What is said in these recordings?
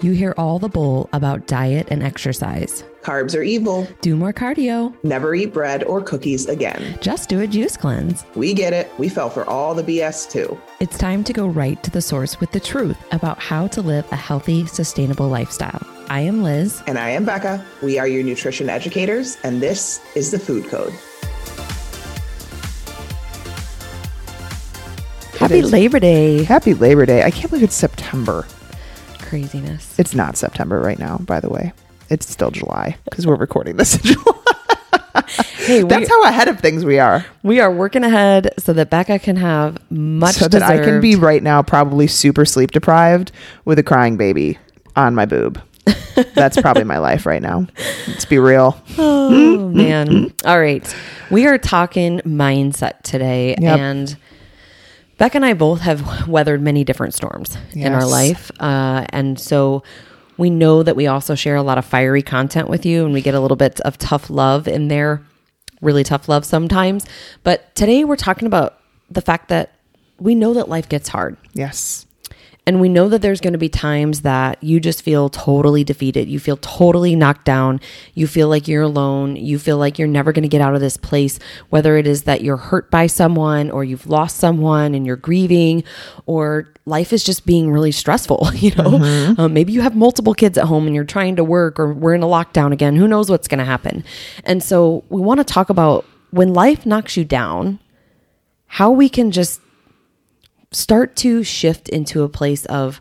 You hear all the bull about diet and exercise. Carbs are evil. Do more cardio. Never eat bread or cookies again. Just do a juice cleanse. We get it. We fell for all the BS too. It's time to go right to the source with the truth about how to live a healthy, sustainable lifestyle. I am Liz. And I am Becca. We are your nutrition educators, and this is the Food Code. Happy. Labor Day. Happy Labor Day. I can't believe it's September. Craziness. It's not September right now, by the way. It's still July because we're recording this in July. Hey, we, That's how ahead of things we are. we are working ahead so that Becca can have much so that I can be right now probably super sleep deprived with a crying baby on my boob. That's probably my life right now. Let's be real. Oh man. All right. We are talking mindset today Yep. and Becca and I both have weathered many different storms in our life. Uh, and so we know that we also share a lot of fiery content with you and we get a little bit of tough love in there, really tough love sometimes. But today we're talking about the fact that we know that life gets hard. Yes. And we know that there's going to be times that you just feel totally defeated. You feel totally knocked down. You feel like you're alone. You feel like you're never going to get out of this place, whether it is that you're hurt by someone or you've lost someone and you're grieving or life is just being really stressful. You know, um, maybe you have multiple kids at home and you're trying to work or we're in a lockdown again. Who knows what's going to happen? And so we want to talk about when life knocks you down, how we can just start to shift into a place of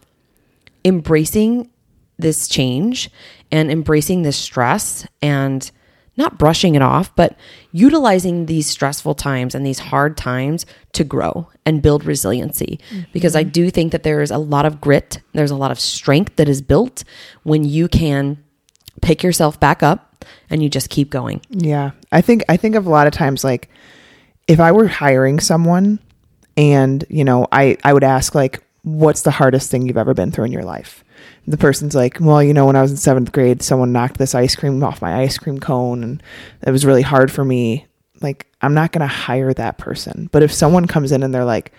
embracing this change and embracing this stress and not brushing it off, but utilizing these stressful times and these hard times to grow and build resiliency. Mm-hmm. Because I do think that there is a lot of grit, there's a lot of strength that is built when you can pick yourself back up and you just keep going. Yeah. I think I think of a lot of times like if I were hiring someone and, you know, I I would ask like what's the hardest thing you've ever been through in your life? The person's like, "Well, you know, when I was in 7th grade, someone knocked this ice cream off my ice cream cone and it was really hard for me." Like, I'm not going to hire that person. But if someone comes in and they're like,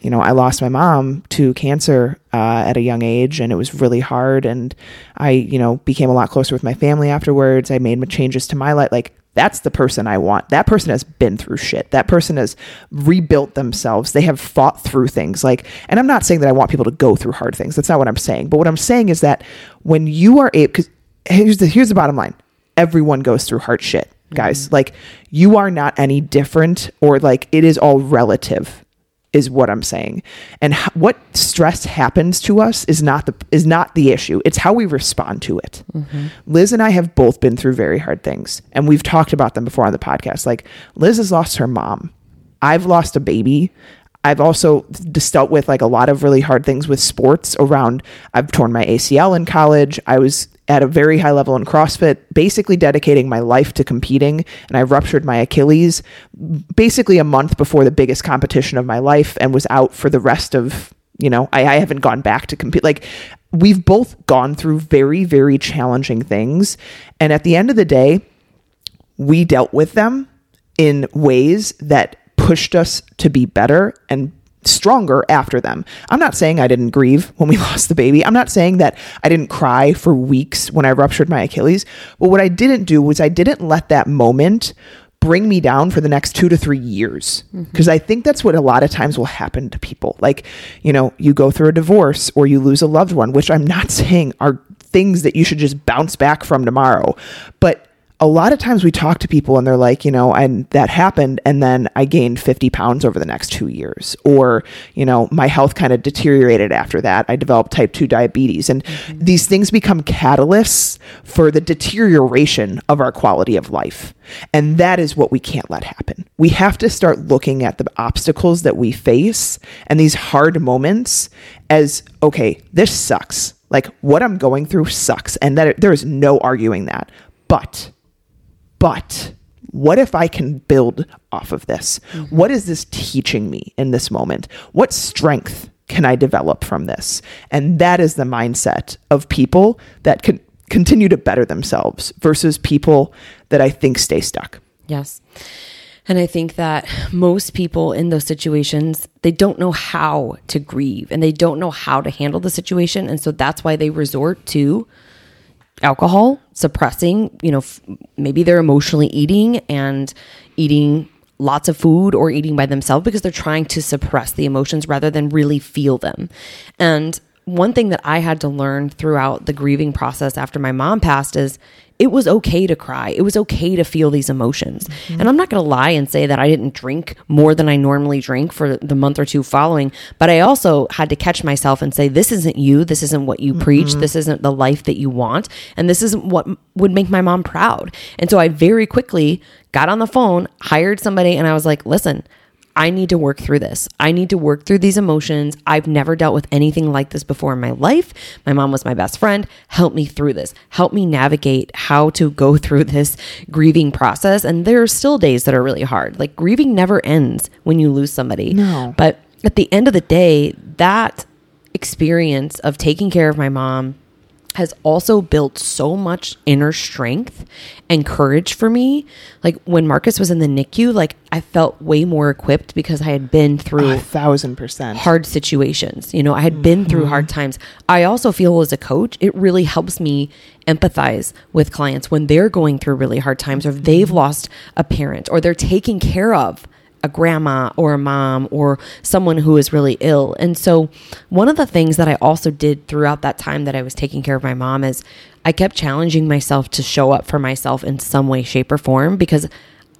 you know, I lost my mom to cancer uh, at a young age, and it was really hard. And I, you know, became a lot closer with my family afterwards. I made changes to my life. Like that's the person I want. That person has been through shit. That person has rebuilt themselves. They have fought through things. Like, and I'm not saying that I want people to go through hard things. That's not what I'm saying. But what I'm saying is that when you are able, because here's the here's the bottom line: everyone goes through hard shit, guys. Mm-hmm. Like you are not any different, or like it is all relative is what I'm saying. And h- what stress happens to us is not the is not the issue. It's how we respond to it. Mm-hmm. Liz and I have both been through very hard things, and we've talked about them before on the podcast. Like Liz has lost her mom. I've lost a baby. I've also just dealt with like a lot of really hard things with sports around. I've torn my ACL in college. I was at a very high level in CrossFit, basically dedicating my life to competing, and I ruptured my Achilles basically a month before the biggest competition of my life and was out for the rest of, you know, I, I haven't gone back to compete. Like, we've both gone through very, very challenging things. And at the end of the day, we dealt with them in ways that pushed us to be better and stronger after them. I'm not saying I didn't grieve when we lost the baby. I'm not saying that I didn't cry for weeks when I ruptured my Achilles. But what I didn't do was I didn't let that moment bring me down for the next two to three years. Mm-hmm. Because I think that's what a lot of times will happen to people. Like, you know, you go through a divorce or you lose a loved one, which I'm not saying are things that you should just bounce back from tomorrow. But a lot of times we talk to people and they're like, you know, and that happened and then I gained 50 pounds over the next two years. Or, you know, my health kind of deteriorated after that. I developed type 2 diabetes. And mm-hmm. these things become catalysts for the deterioration of our quality of life. And that is what we can't let happen. We have to start looking at the obstacles that we face and these hard moments as, okay, this sucks. Like what I'm going through sucks. And that there is no arguing that. But but what if I can build off of this? Mm-hmm. What is this teaching me in this moment? What strength can I develop from this? And that is the mindset of people that can continue to better themselves versus people that I think stay stuck. Yes. And I think that most people in those situations, they don't know how to grieve and they don't know how to handle the situation. And so that's why they resort to alcohol, suppressing, you know, f- maybe they're emotionally eating and eating lots of food or eating by themselves because they're trying to suppress the emotions rather than really feel them. And one thing that I had to learn throughout the grieving process after my mom passed is it was okay to cry. It was okay to feel these emotions. Mm-hmm. And I'm not going to lie and say that I didn't drink more than I normally drink for the month or two following, but I also had to catch myself and say, this isn't you. This isn't what you mm-hmm. preach. This isn't the life that you want. And this isn't what would make my mom proud. And so I very quickly got on the phone, hired somebody, and I was like, listen, I need to work through this. I need to work through these emotions. I've never dealt with anything like this before in my life. My mom was my best friend. Help me through this. Help me navigate how to go through this grieving process. And there are still days that are really hard. Like grieving never ends when you lose somebody. No. But at the end of the day, that experience of taking care of my mom, has also built so much inner strength and courage for me. Like when Marcus was in the NICU, like I felt way more equipped because I had been through a thousand percent hard situations. You know, I had been mm-hmm. through hard times. I also feel as a coach, it really helps me empathize with clients when they're going through really hard times or they've mm-hmm. lost a parent or they're taking care of a grandma or a mom or someone who is really ill. And so, one of the things that I also did throughout that time that I was taking care of my mom is I kept challenging myself to show up for myself in some way, shape, or form because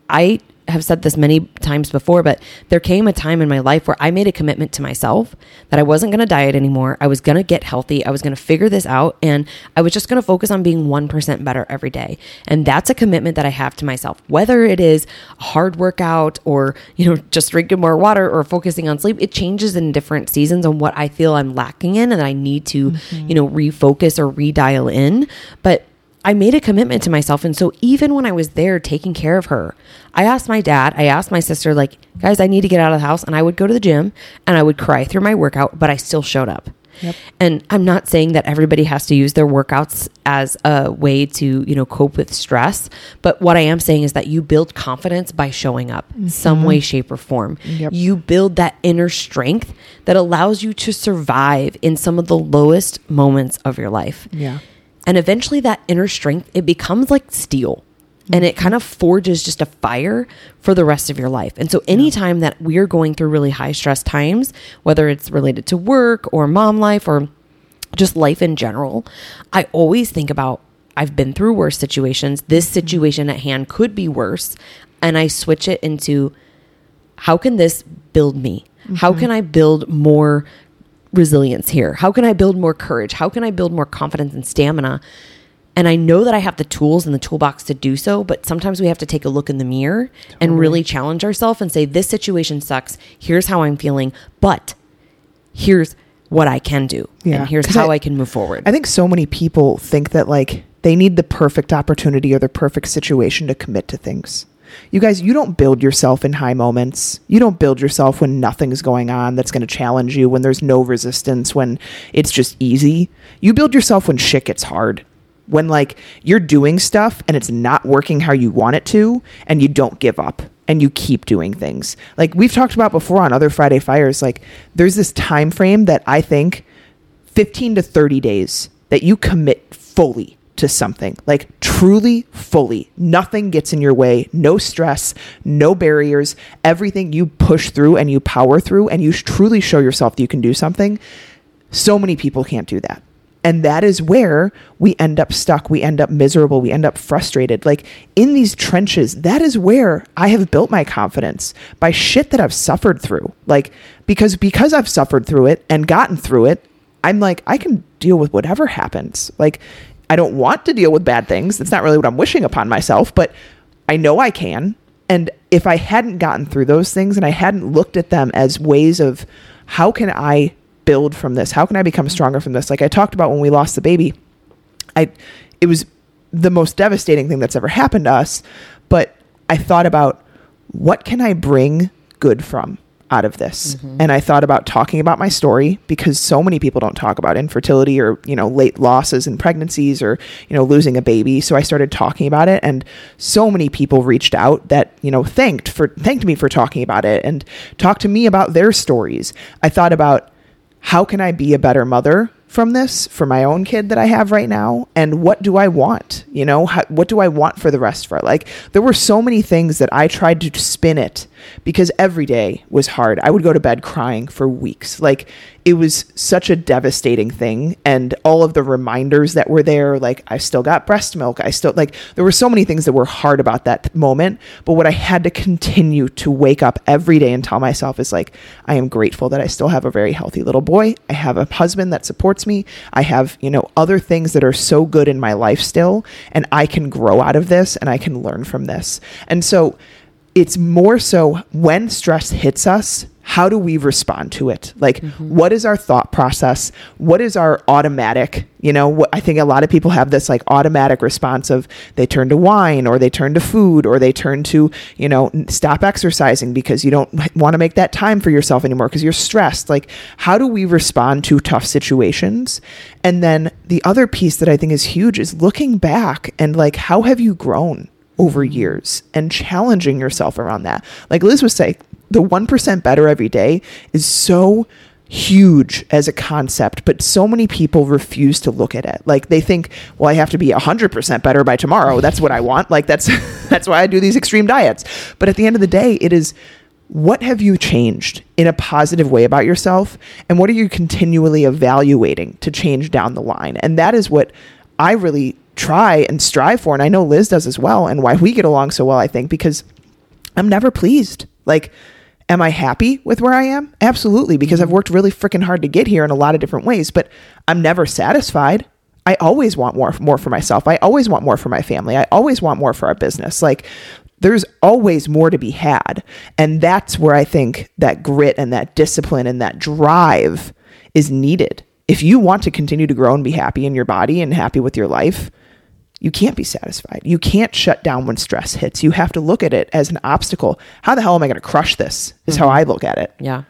I have said this many times before, but there came a time in my life where I made a commitment to myself that I wasn't going to diet anymore. I was going to get healthy. I was going to figure this out. And I was just going to focus on being 1% better every day. And that's a commitment that I have to myself, whether it is a hard workout or, you know, just drinking more water or focusing on sleep. It changes in different seasons on what I feel I'm lacking in and I need to, mm-hmm. you know, refocus or redial in. But I made a commitment to myself. And so even when I was there taking care of her, I asked my dad, I asked my sister, like, guys, I need to get out of the house. And I would go to the gym and I would cry through my workout, but I still showed up. Yep. And I'm not saying that everybody has to use their workouts as a way to, you know, cope with stress, but what I am saying is that you build confidence by showing up mm-hmm. some way shape or form. Yep. You build that inner strength that allows you to survive in some of the lowest moments of your life. Yeah. And eventually that inner strength, it becomes like steel and it kind of forges just a fire for the rest of your life. And so anytime that we're going through really high stress times, whether it's related to work or mom life or just life in general, I always think about I've been through worse situations. This mm-hmm. situation at hand could be worse. And I switch it into how can this build me? Mm-hmm. How can I build more resilience here? How can I build more courage? How can I build more confidence and stamina? And I know that I have the tools in the toolbox to do so, but sometimes we have to take a look in the mirror totally. and really challenge ourselves and say, this situation sucks. Here's how I'm feeling, but here's what I can do. Yeah. And here's how I, I can move forward. I think so many people think that like they need the perfect opportunity or the perfect situation to commit to things. You guys, you don't build yourself in high moments. You don't build yourself when nothing's going on that's going to challenge you, when there's no resistance, when it's just easy. You build yourself when shit gets hard. When like you're doing stuff and it's not working how you want it to and you don't give up and you keep doing things. Like we've talked about before on other Friday fires, like there's this time frame that I think 15 to 30 days that you commit fully to something. Like truly fully. Nothing gets in your way. No stress no barriers. Everything you push through and you power through and you truly show yourself that you can do something so many people can't do that. And that is where we end up stuck. We end up miserable. We end up frustrated. Like in these trenches that is where i have built my confidence by shit that i've suffered through. Like because because i've suffered through it and gotten through it i'm like i can deal with whatever happens. Like I don't want to deal with bad things. It's not really what I'm wishing upon myself, but I know I can. And if I hadn't gotten through those things and I hadn't looked at them as ways of how can I build from this? How can I become stronger from this? Like I talked about when we lost the baby, I it was the most devastating thing that's ever happened to us, but I thought about what can I bring good from? Out of this. Mm-hmm. And I thought about talking about my story because so many people don't talk about infertility or, you know, late losses in pregnancies or, you know, losing a baby. So I started talking about it and so many people reached out that, you know, thanked for thanked me for talking about it and talked to me about their stories. I thought about how can I be a better mother from this for my own kid that I have right now? And what do I want? You know, how, what do I want for the rest of our Like, there were so many things that I tried to spin it because every day was hard. I would go to bed crying for weeks. Like, it was such a devastating thing. And all of the reminders that were there, like, I still got breast milk. I still, like, there were so many things that were hard about that moment. But what I had to continue to wake up every day and tell myself is like, I am grateful that I still have a very healthy little boy. I have a husband that supports me. I have, you know, other things that are so good in my life still. And I can grow out of this and I can learn from this. And so, it's more so when stress hits us how do we respond to it? Like mm-hmm. what is our thought process? What is our automatic you know what i think a lot of people have this like automatic response of they turn to wine or they turn to food or they turn to you know stop exercising because you don't want to make that time for yourself anymore because you're stressed. Like how do we respond to tough situations? And then the other piece that i think is huge is looking back and like how have you grown over years and challenging yourself around that. Like Liz was saying, the 1% better every day is so huge as a concept, but so many people refuse to look at it. Like they think, well, I have to be 100% better by tomorrow. That's what I want. Like that's that's why I do these extreme diets. But at the end of the day, it is what have you changed in a positive way about yourself and what are you continually evaluating to change down the line? And that is what I really try and strive for and I know Liz does as well and why we get along so well I think because I'm never pleased. Like am I happy with where I am? Absolutely because I've mm-hmm. worked really freaking hard to get here in a lot of different ways, but I'm never satisfied. I always want more more for myself. I always want more for my family. I always want more for our business. Like there's always more to be had. And that's where I think that grit and that discipline and that drive is needed. If you want to continue to grow and be happy in your body and happy with your life, you can't be satisfied. You can't shut down when stress hits. You have to look at it as an obstacle. How the hell am I going to crush this? Is how mm-hmm. I look at it. Yeah.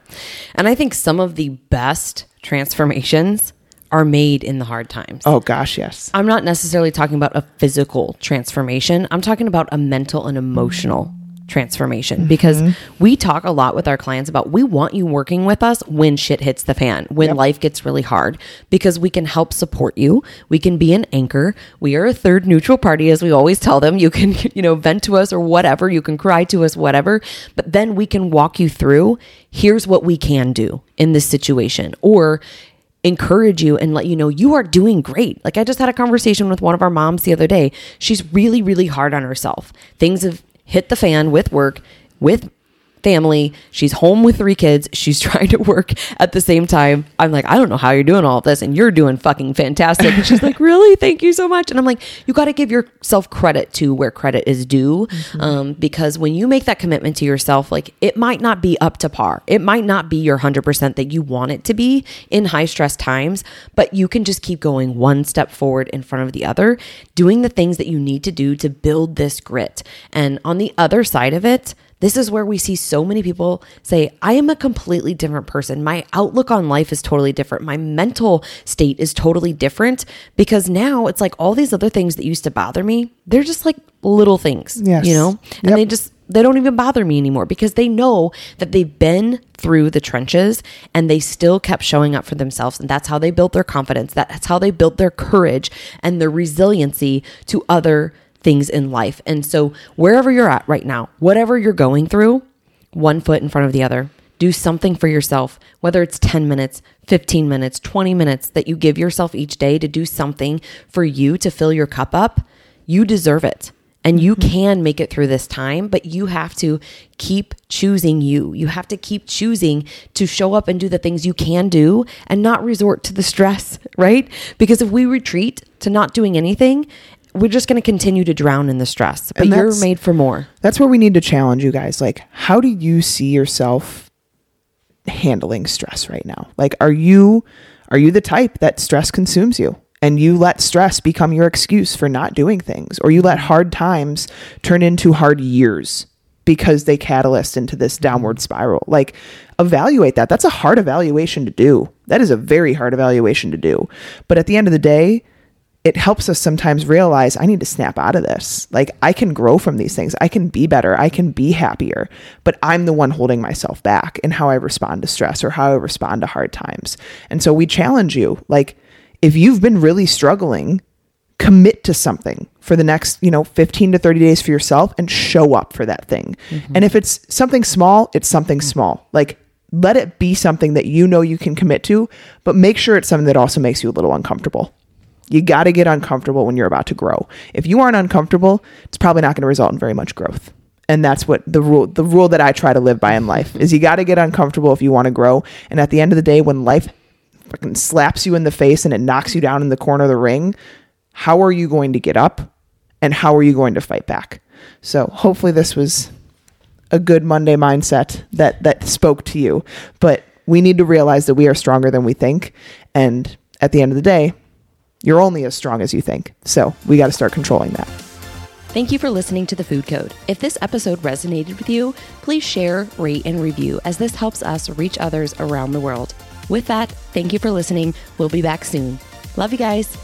And I think some of the best transformations are made in the hard times. Oh gosh, yes. I'm not necessarily talking about a physical transformation. I'm talking about a mental and emotional transformation because mm-hmm. we talk a lot with our clients about we want you working with us when shit hits the fan, when life gets really hard, because we can help support you. We can be an anchor. We are a third neutral party, as we always tell them. You can, you know, vent to us or whatever. You can cry to us, whatever. But then we can walk you through here's what we can do in this situation. Or encourage you and let you know you are doing great. Like I just had a conversation with one of our moms the other day. She's really, really hard on herself. Things have hit the fan with work, with family. She's home with three kids. She's trying to work at the same time. I'm like, I don't know how you're doing all of this, and you're doing fucking fantastic. And she's like, Really? Thank you so much. And I'm like, You got to give yourself credit to where credit is due, um, because when you make that commitment to yourself, like it might not be up to par. It might not be your hundred percent that you want it to be in high stress times, but you can just keep going one step forward in front of the other, doing the things that you need to do to build this grit. And on the other side of it, this is where we see so many people say, I am a completely different person. My outlook on life is totally different. My mental state is totally different because now it's like all these other things that used to bother me, they're just like little things, Yes. you know? And Yep. they just, they don't even bother me anymore because they know that they've been through the trenches and they still kept showing up for themselves. And that's how they built their confidence. That's how they built their courage and their resiliency to other things in life. And so, wherever you're at right now, whatever you're going through, one foot in front of the other. Do something for yourself, whether it's 10 minutes, 15 minutes, 20 minutes that you give yourself each day to do something for you to fill your cup up. You deserve it. And you mm-hmm. can make it through this time, but you have to keep choosing you. You have to keep choosing to show up and do the things you can do and not resort to the stress, right? Because if we retreat to not doing anything, we're just going to continue to drown in the stress. But you're made for more. That's where we need to challenge you guys. Like, how do you see yourself handling stress right now? Like, are you are you the type that stress consumes you? And you let stress become your excuse for not doing things, or you let hard times turn into hard years because they catalyst into this downward spiral. Like, evaluate that. That's a hard evaluation to do. That is a very hard evaluation to do. But at the end of the day, it helps us sometimes realize I need to snap out of this. Like, I can grow from these things. I can be better. I can be happier. But I'm the one holding myself back in how I respond to stress or how I respond to hard times. And so we challenge you like, if you've been really struggling, commit to something for the next, you know, 15 to 30 days for yourself and show up for that thing. Mm-hmm. And if it's something small, it's something mm-hmm. small. Like, let it be something that you know you can commit to, but make sure it's something that also makes you a little uncomfortable. You got to get uncomfortable when you're about to grow. If you aren't uncomfortable, it's probably not going to result in very much growth. And that's what the rule the rule that I try to live by in life is you got to get uncomfortable if you want to grow. And at the end of the day when life fucking slaps you in the face and it knocks you down in the corner of the ring, how are you going to get up and how are you going to fight back? So, hopefully this was a good Monday mindset that that spoke to you. But we need to realize that we are stronger than we think and at the end of the day, you're only as strong as you think. So we got to start controlling that. Thank you for listening to The Food Code. If this episode resonated with you, please share, rate, and review as this helps us reach others around the world. With that, thank you for listening. We'll be back soon. Love you guys.